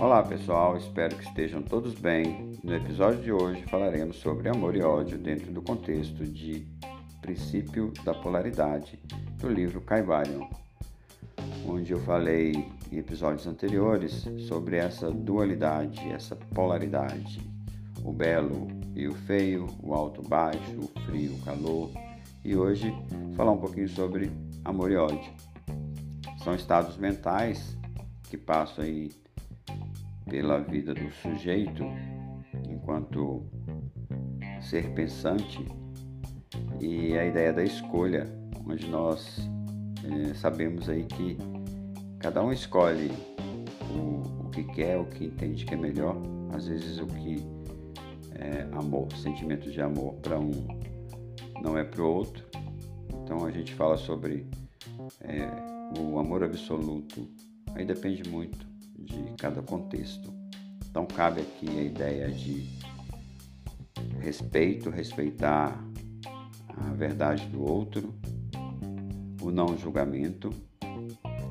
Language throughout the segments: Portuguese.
Olá pessoal, espero que estejam todos bem. No episódio de hoje falaremos sobre amor e ódio dentro do contexto de Princípio da Polaridade do livro Caibalion, onde eu falei em episódios anteriores sobre essa dualidade, essa polaridade, o belo e o feio, o alto baixo, o frio, o calor, e hoje falar um pouquinho sobre amor e ódio. São estados mentais que passam aí pela vida do sujeito enquanto ser pensante. E a ideia da escolha, onde nós é, sabemos aí que cada um escolhe o, o, que quer, o que entende que é melhor, às vezes o que é amor, sentimento de amor para um não é para o outro. Então a gente fala sobre é, o amor absoluto, aí depende muito de cada contexto. Então cabe aqui a ideia de respeito, respeitar a verdade do outro, o não julgamento.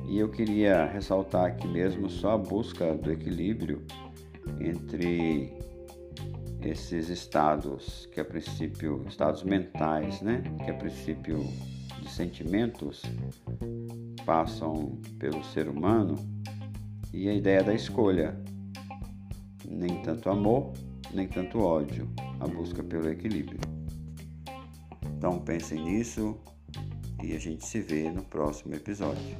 E eu queria ressaltar aqui mesmo só a busca do equilíbrio entre esses estados que a princípio estados mentais, né, que a princípio de sentimentos passam pelo ser humano e a ideia da escolha. Nem tanto amor, nem tanto ódio, a busca pelo equilíbrio. Então pensem nisso e a gente se vê no próximo episódio.